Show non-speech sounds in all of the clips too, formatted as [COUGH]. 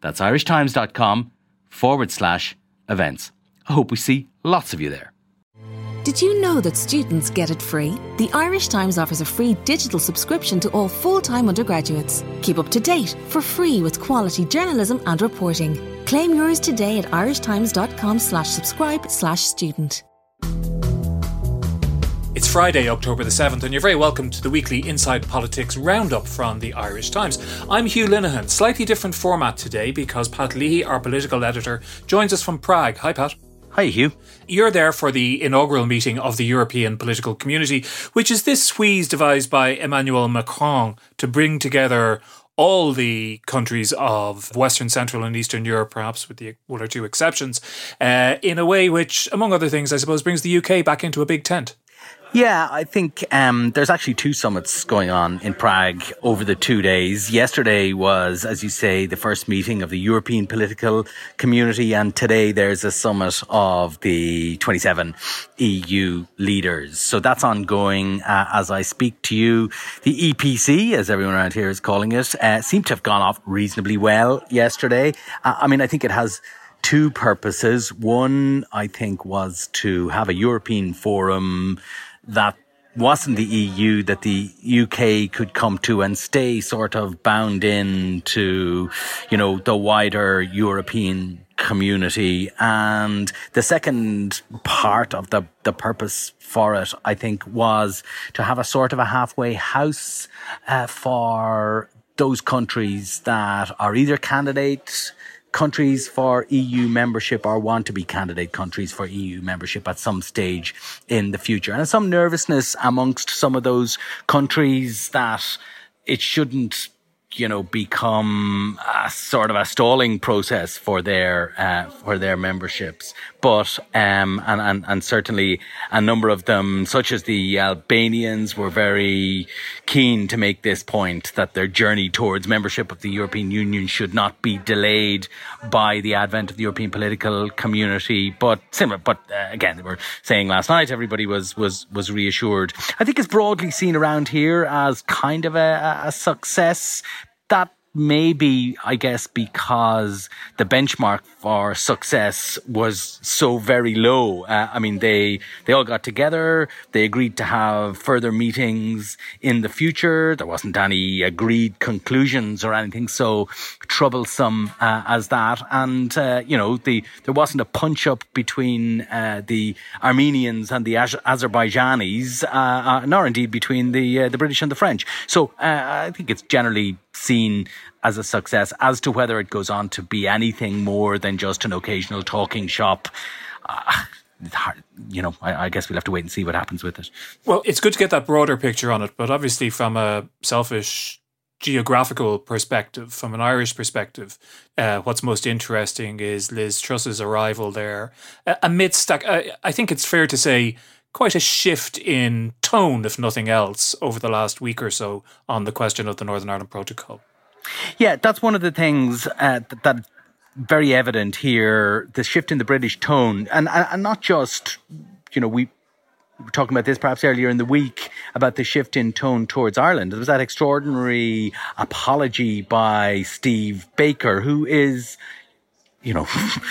That's irishtimes.com forward slash events. I hope we see lots of you there. Did you know that students get it free? The Irish Times offers a free digital subscription to all full time undergraduates. Keep up to date for free with quality journalism and reporting. Claim yours today at irishtimes.com slash subscribe slash student. It's Friday, October the 7th, and you're very welcome to the weekly Inside Politics Roundup from the Irish Times. I'm Hugh Linehan. Slightly different format today because Pat Leahy, our political editor, joins us from Prague. Hi, Pat. Hi, Hugh. You're there for the inaugural meeting of the European Political Community, which is this squeeze devised by Emmanuel Macron to bring together all the countries of Western, Central, and Eastern Europe, perhaps with the one or two exceptions, uh, in a way which, among other things, I suppose, brings the UK back into a big tent. Yeah, I think um, there's actually two summits going on in Prague over the two days. Yesterday was, as you say, the first meeting of the European political community, and today there's a summit of the 27 EU leaders. So that's ongoing uh, as I speak to you. The EPC, as everyone around here is calling it, uh, seemed to have gone off reasonably well yesterday. Uh, I mean, I think it has two purposes. One, I think, was to have a European forum that wasn't the EU that the UK could come to and stay sort of bound in to, you know, the wider European community. And the second part of the, the purpose for it, I think, was to have a sort of a halfway house uh, for those countries that are either candidates countries for EU membership or want to be candidate countries for EU membership at some stage in the future. And some nervousness amongst some of those countries that it shouldn't you know, become a sort of a stalling process for their uh, for their memberships. But um, and, and and certainly a number of them, such as the Albanians, were very keen to make this point that their journey towards membership of the European Union should not be delayed by the advent of the European political community. But similar, but uh, again, they were saying last night everybody was was was reassured. I think it's broadly seen around here as kind of a, a success that maybe, I guess, because the benchmark for success was so very low. Uh, I mean, they, they all got together. They agreed to have further meetings in the future. There wasn't any agreed conclusions or anything so troublesome uh, as that. And, uh, you know, the, there wasn't a punch up between uh, the Armenians and the Az- Azerbaijanis, uh, uh, nor indeed between the, the British and the French. So I think it's generally seen as a success. As to whether it goes on to be anything more than just an occasional talking shop, uh, you know, I, I, guess we'll have to wait and see what happens with it. Well, it's good to get that broader picture on it, but obviously, from a selfish geographical perspective, from an Irish perspective, uh, what's most interesting is Liz Truss's arrival there amidst, I think it's fair to say, quite a shift in tone, if nothing else, over the last week or so on the question of the Northern Ireland Protocol. Yeah, that's one of the things uh, that, that very evident here. The shift in the British tone, and and not just you know we were talking about this perhaps earlier in the week about the shift in tone towards Ireland. There was that extraordinary apology by Steve Baker, who is, you know,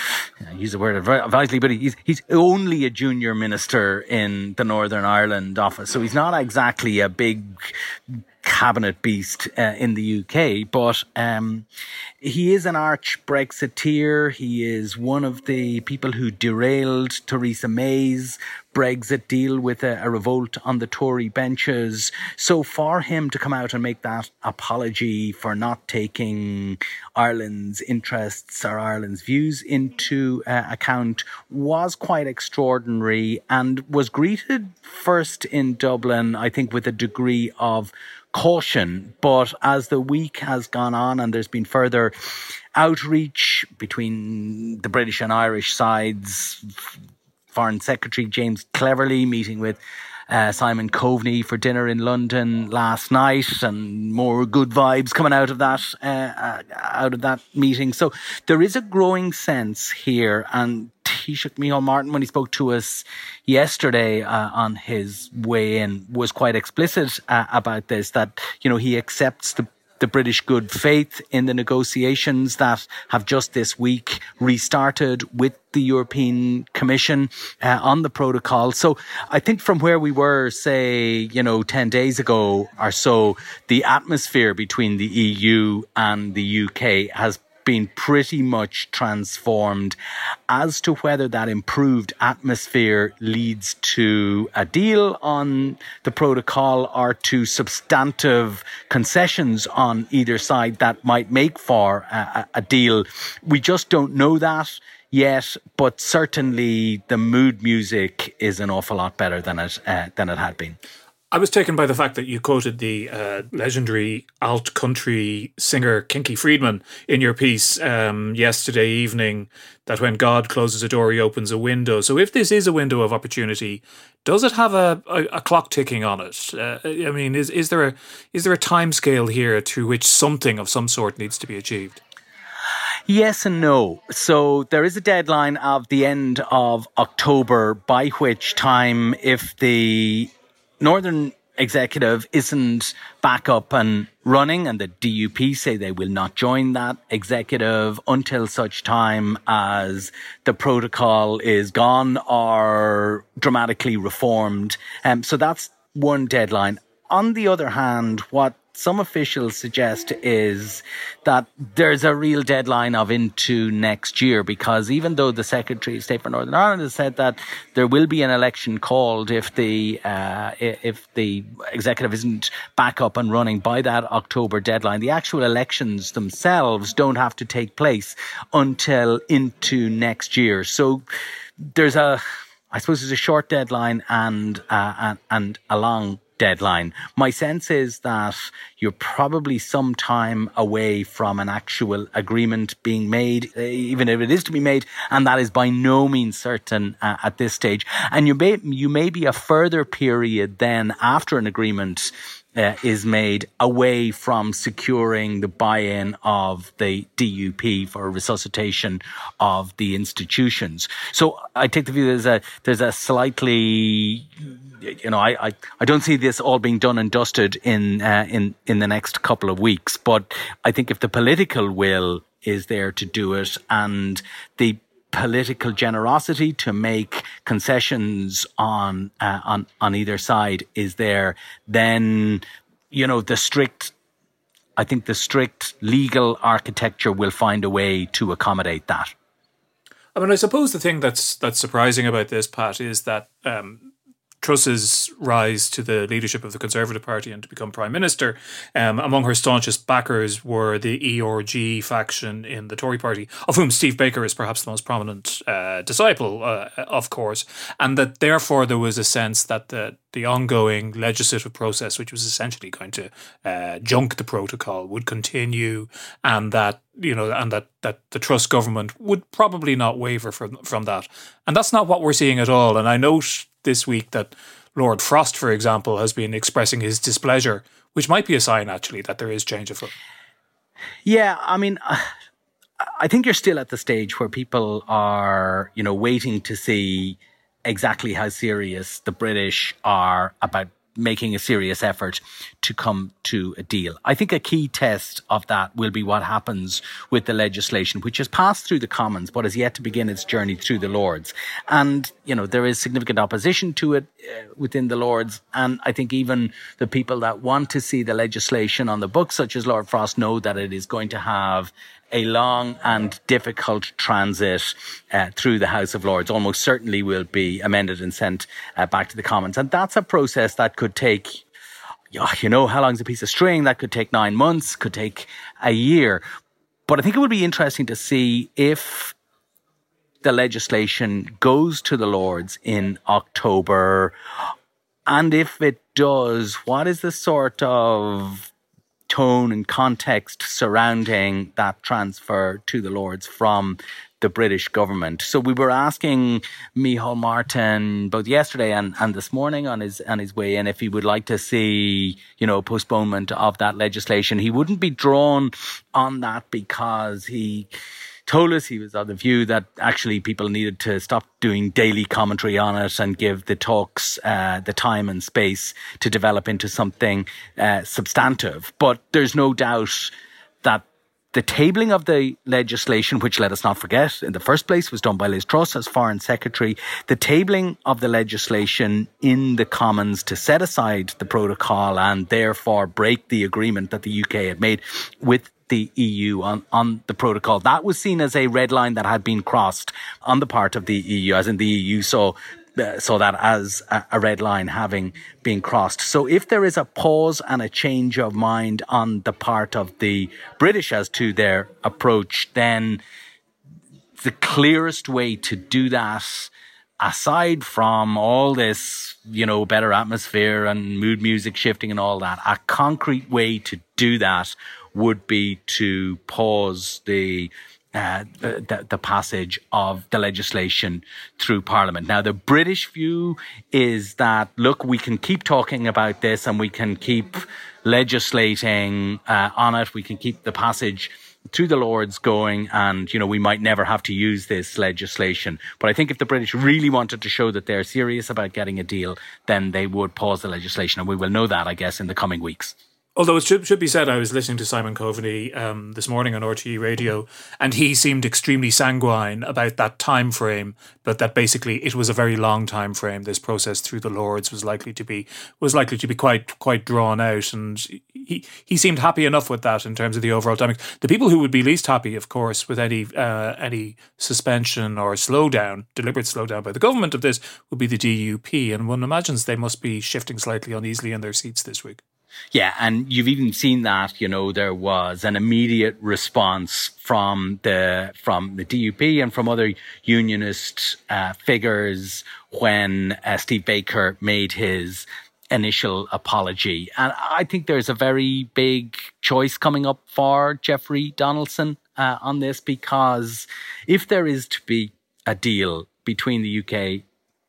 [LAUGHS] use the word advisedly, but he's he's only a junior minister in the Northern Ireland office, so he's not exactly a big cabinet beast uh, in the UK, but um, he is an arch Brexiteer. He is one of the people who derailed Theresa May's Brexit deal with a, a, revolt on the Tory benches. So for him to come out and make that apology for not taking Ireland's interests or Ireland's views into uh, account was quite extraordinary and was greeted first in Dublin, I think, with a degree of caution. But as the week has gone on and there's been further outreach between the British and Irish sides. Foreign Secretary James Cleverly meeting with uh, Simon Coveney for dinner in London last night, and more good vibes coming out of that uh, uh, out of that meeting. So there is a growing sense here, and Taoiseach Micheál Martin, when he spoke to us yesterday uh, on his way in, was quite explicit uh, about this. That you know he accepts the the British good faith in the negotiations that have just this week restarted with the European Commission uh, on the protocol. So I think from where we were, say, you know, 10 days ago or so, the atmosphere between the EU and the UK has been pretty much transformed. As to whether that improved atmosphere leads to a deal on the protocol or to substantive concessions on either side that might make for a, a deal, we just don't know that yet, but certainly the mood music is an awful lot better than it uh, than it had been. I was taken by the fact that you quoted the uh, legendary alt country singer Kinky Friedman in your piece um, yesterday evening. That when God closes a door, He opens a window. So, if this is a window of opportunity, does it have a, a, a clock ticking on it? Uh, I mean, is is there a is there a time scale here through which something of some sort needs to be achieved? Yes and no. So there is a deadline of the end of October by which time, if the Northern executive isn't back up and running, and the DUP say they will not join that executive until such time as the protocol is gone or dramatically reformed. Um, so that's one deadline. On the other hand, what some officials suggest is that there's a real deadline of into next year because even though the Secretary of State for Northern Ireland has said that there will be an election called if the uh, if the executive isn't back up and running by that October deadline, the actual elections themselves don't have to take place until into next year. So there's a I suppose there's a short deadline and uh, and, and a long deadline. My sense is that you're probably some time away from an actual agreement being made, uh, even if it is to be made, and that is by no means certain uh, at this stage. And you may you may be a further period then after an agreement uh, is made away from securing the buy-in of the DUP for resuscitation of the institutions. So I take the view there's a there's a slightly you know, I, I, I don't see this all being done and dusted in uh, in in the next couple of weeks. But I think if the political will is there to do it, and the political generosity to make concessions on uh, on on either side is there, then you know the strict. I think the strict legal architecture will find a way to accommodate that. I mean, I suppose the thing that's that's surprising about this, Pat, is that um, Truss's rise to the leadership of the Conservative Party and to become Prime Minister, um, among her staunchest backers were the ERG faction in the Tory party, of whom Steve Baker is perhaps the most prominent uh, disciple, uh, of course, and that therefore there was a sense that the the ongoing legislative process, which was essentially going to uh, junk the protocol, would continue, and that you know, and that that the Truss government would probably not waver from from that, and that's not what we're seeing at all. And I note this week that Lord Frost, for example, has been expressing his displeasure, which might be a sign actually that there is change afoot. Yeah, I mean. I think you're still at the stage where people are, you know, waiting to see exactly how serious the British are about making a serious effort to come to a deal. I think a key test of that will be what happens with the legislation, which has passed through the Commons, but has yet to begin its journey through the Lords. And, you know, there is significant opposition to it uh, within the Lords. And I think even the people that want to see the legislation on the books, such as Lord Frost, know that it is going to have a long and difficult transit uh, through the House of Lords. Almost certainly will be amended and sent uh, back to the Commons. And that's a process that could take, you know, how long's a piece of string? That could take nine months, could take a year. But I think it would be interesting to see if the legislation goes to the Lords in October. And if it does, what is the sort of tone and context surrounding that transfer to the Lords from the British government. So we were asking Micheál Martin both yesterday and, and this morning on his on his way in if he would like to see, you know, postponement of that legislation. He wouldn't be drawn on that because he told us he was of the view that actually people needed to stop doing daily commentary on it and give the talks uh, the time and space to develop into something uh, substantive. But there's no doubt that the tabling of the legislation, which let us not forget, in the first place was done by Liz Truss as Foreign Secretary, the tabling of the legislation in the Commons to set aside the protocol and therefore break the agreement that the UK had made with the EU on, on the protocol. That was seen as a red line that had been crossed on the part of the EU, as in the EU saw uh, saw that as a red line having been crossed. So if there is a pause and a change of mind on the part of the British as to their approach, then the clearest way to do that aside from all this, you know, better atmosphere and mood music shifting and all that, a concrete way to do that would be to pause the uh, the, the, passage of the legislation through Parliament. Now, the British view is that, look, we can keep talking about this and we can keep legislating uh, on it. We can keep the passage through the Lords going and, you know, we might never have to use this legislation. But I think if the British really wanted to show that they're serious about getting a deal, then they would pause the legislation. And we will know that, I guess, in the coming weeks. Although it should, should be said, I was listening to Simon Coveney um, this morning on RTE Radio, and he seemed extremely sanguine about that time frame. But that basically it was a very long time frame. This process through the Lords was likely to be was likely to be quite quite drawn out, and he he seemed happy enough with that in terms of the overall timing. The people who would be least happy, of course, with any uh, any suspension or slowdown, deliberate slowdown by the government of this, would be the DUP, and one imagines they must be shifting slightly uneasily in their seats this week. Yeah, and you've even seen that, you know, there was an immediate response from the from the DUP and from other unionist uh, figures when uh, Steve Baker made his initial apology. And I think there's a very big choice coming up for Jeffrey Donaldson uh, on this because if there is to be a deal between the UK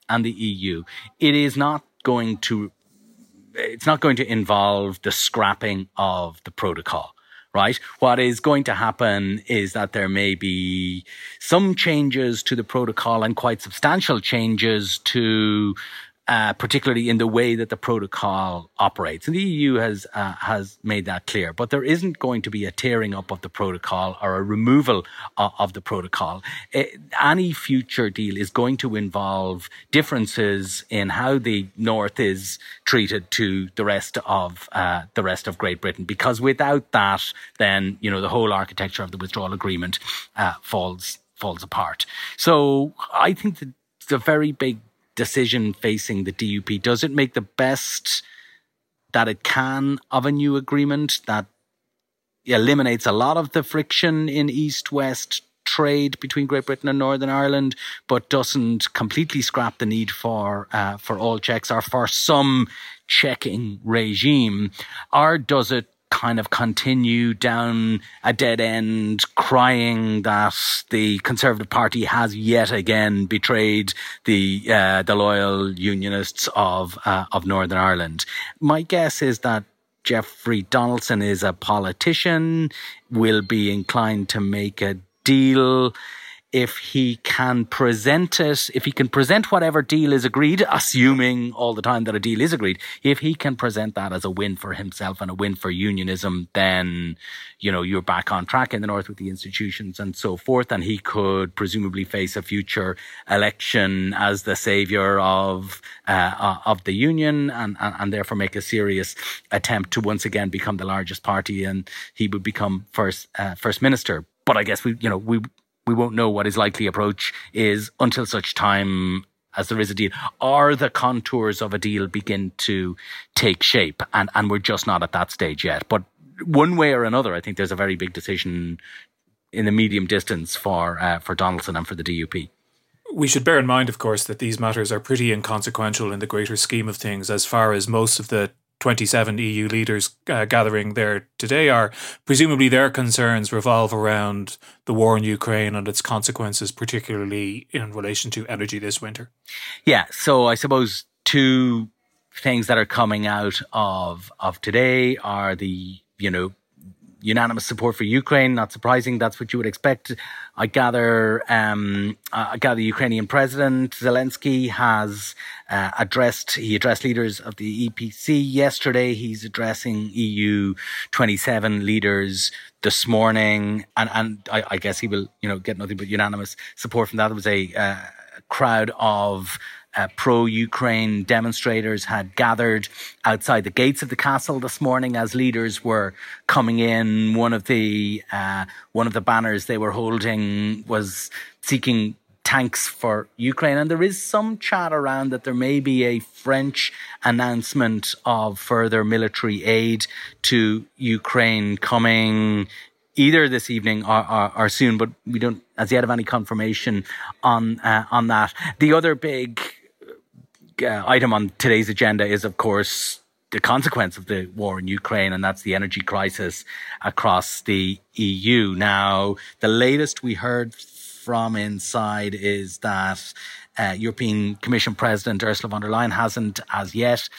and the EU, it is not going to it's not going to involve the scrapping of the protocol right? What is going to happen is that there may be some changes to the protocol and quite substantial changes to uh, particularly in the way that the protocol operates. And the EU has uh, has made that clear. But there isn't going to be a tearing up of the protocol or a removal of, of the protocol. It, any future deal is going to involve differences in how the North is treated to the rest of uh, the rest of Great Britain. Because without that, then you know the whole architecture of the withdrawal agreement uh, falls falls apart. So I think that it's a very big decision facing the DUP? Does it make the best that it can of a new agreement that eliminates a lot of the friction in East West trade between Great Britain and Northern Ireland, but doesn't completely scrap the need for uh, for all checks or for some checking regime, or does it kind of continue down a dead end, crying that the Conservative Party has yet again betrayed the uh, the loyal Unionists of uh, of Northern Ireland. My guess is that Jeffrey Donaldson is a politician, will be inclined to make a deal if he can present it, if he can present whatever deal is agreed, assuming all the time that a deal is agreed, if he can present that as a win for himself and a win for unionism, then, you know, you're back on track in the North with the institutions and so forth. And he could presumably face a future election as the savior of, uh, uh of the union and, and, and therefore make a serious attempt to once again become the largest party and he would become first, uh, first minister. But I guess we, you know, we, we won't know what his likely approach is until such time as there is a deal. Or the contours of a deal begin to take shape? And and we're just not at that stage yet. But one way or another i think there's a very big decision in the medium distance for uh, for Donaldson and for the DUP we should bear in mind, of course, that these matters are pretty inconsequential in the greater scheme of things, as far as most of the 27 EU leaders uh, gathering there today are. Presumably, their concerns revolve around the war in Ukraine and its consequences, particularly in relation to energy this winter. Yeah, so I suppose two things that are coming out of of today are the you know unanimous support for Ukraine. Not surprising. That's what you would expect. I gather, um, I gather the Ukrainian president Zelensky has uh, addressed, he addressed leaders of the EPC yesterday. He's addressing EU 27 leaders this morning. And, and I, I guess he will, you know, get nothing but unanimous support from that. There was a, uh, crowd of uh, pro Ukraine demonstrators had gathered outside the gates of the castle this morning as leaders were coming in. One of the uh, one of the banners they were holding was seeking tanks for Ukraine. And there is some chat around that there may be a French announcement of further military aid to Ukraine coming either this evening or, or, or soon, but we don't as yet have any confirmation on uh, on that. The other big uh, item on today's agenda is, of course, the consequence of the war in Ukraine, and that's the energy crisis across the EU. Now, the latest we heard from inside is that uh, European Commission President Ursula von der Leyen hasn't as yet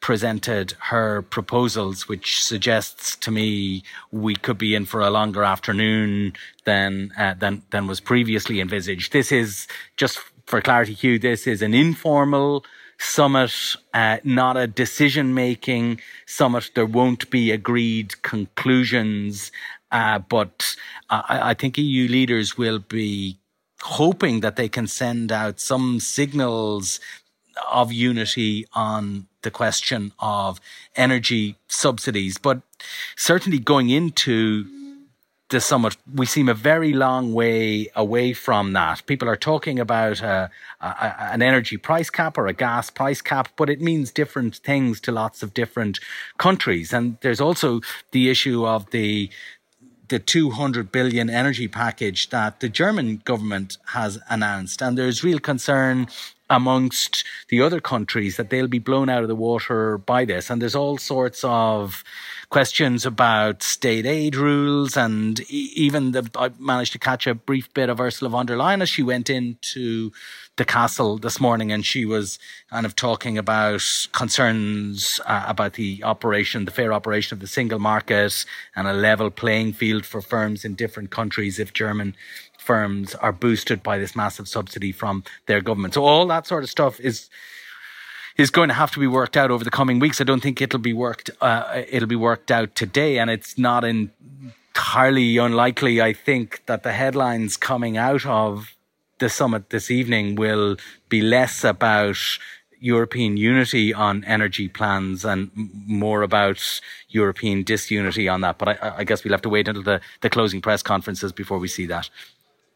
presented her proposals, which suggests to me we could be in for a longer afternoon than uh, than than was previously envisaged. This is just for clarity, Hugh. This is an informal summit, uh, not a decision making summit. There won't be agreed conclusions, uh, but I, I think EU leaders will be hoping that they can send out some signals of unity on the question of energy subsidies. But certainly going into the summit, we seem a very long way away from that. People are talking about a, a, an energy price cap or a gas price cap, but it means different things to lots of different countries. And there's also the issue of the the 200 billion energy package that the German government has announced. And there's real concern amongst the other countries that they'll be blown out of the water by this. And there's all sorts of questions about state aid rules, and even the, I managed to catch a brief bit of Ursula von der Leyen as she went into the castle this morning, and she was kind of talking about concerns uh, about the operation, the fair operation of the single market, and a level playing field for firms in different countries if German firms are boosted by this massive subsidy from their government. So all that sort of stuff is is going to have to be worked out over the coming weeks. I don't think it'll be worked. Uh, it'll be worked out today, and it's not entirely unlikely. I think that the headlines coming out of the summit this evening will be less about European unity on energy plans and more about European disunity on that. But I, I guess we'll have to wait until the, the closing press conferences before we see that.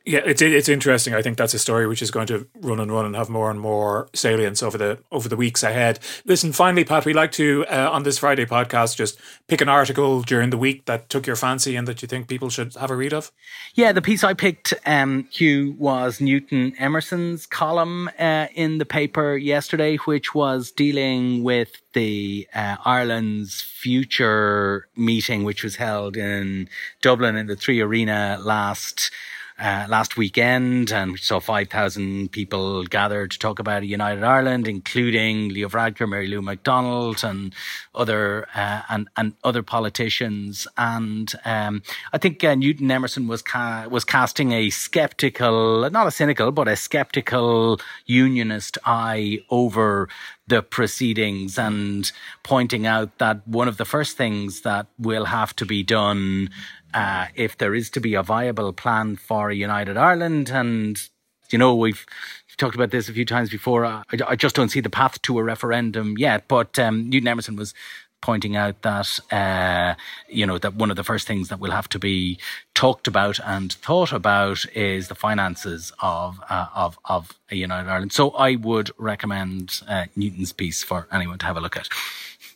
Yeah, it's it's interesting. I think that's a story which is going to run and run and have more and more salience over the over the weeks ahead. Listen, finally, Pat, we like to uh, on this Friday podcast just pick an article during the week that took your fancy and that you think people should have a read of. Yeah, the piece I picked, um, Hugh, was Newton Emerson's column uh, in the paper yesterday, which was dealing with the uh, Ireland's future meeting, which was held in Dublin in the Three Arena last uh, last weekend, and we saw 5,000 people gather to talk about united Ireland, including Leo Varadkar, Mary Lou McDonald, and other uh, and and other politicians. And um, I think uh, Newton Emerson was ca- was casting a skeptical, not a cynical, but a skeptical unionist eye over the proceedings and pointing out that one of the first things that will have to be done uh, if there is to be a viable plan for a united Ireland. And, you know, we've talked about this a few times before. I, I just don't see the path to a referendum yet. But um, Newton Emerson was pointing out that uh, you know that one of the first things that will have to be talked about and thought about is the finances of uh, of of United Ireland. So I would recommend uh, Newton's piece for anyone to have a look at.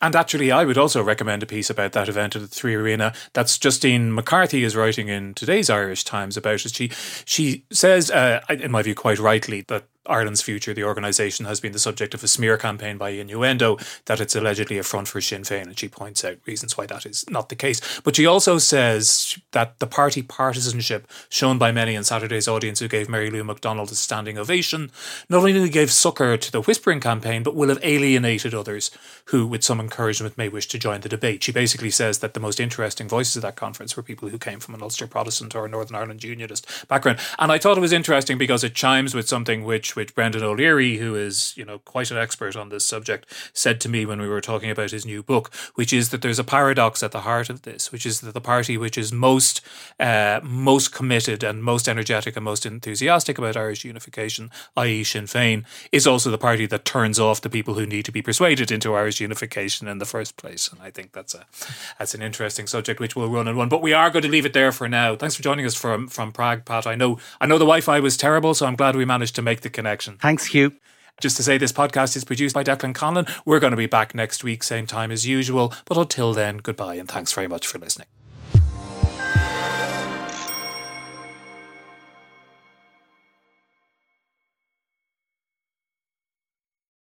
And actually, I would also recommend a piece about that event at the Three Arena. That's Justine McCarthy is writing in today's Irish Times about it. She she says, uh, in my view, quite rightly, that Ireland's Future, the organisation, has been the subject of a smear campaign by innuendo that it's allegedly a front for Sinn Féin, and she points out reasons why that is not the case. But she also says that the party partisanship shown by many in Saturday's audience who gave Mary Lou McDonald a standing ovation not only gave succour to the whispering campaign, but will have alienated others who, with some encouragement, may wish to join the debate. She basically says that the most interesting voices at that conference were people who came from an Ulster Protestant or a Northern Ireland Unionist background. And I thought it was interesting because it chimes with something which, which Brendan O'Leary, who is, you know, quite an expert on this subject, said to me when we were talking about his new book, which is that there's a paradox at the heart of this, which is that the party which is most uh, most committed and most energetic and most enthusiastic about Irish unification, i.e. Sinn Féin, is also the party that turns off the people who need to be persuaded into Irish unification in the first place. And I think that's a that's an interesting subject which we'll run and run. But we are going to leave it there for now. Thanks for joining us from from Prague, Pat. I know I know the Wi-Fi was terrible, so I'm glad we managed to make the connection. Thanks, Hugh. Just to say, this podcast is produced by Declan Conlon. We're going to be back next week, same time as usual. But until then, goodbye and thanks very much for listening.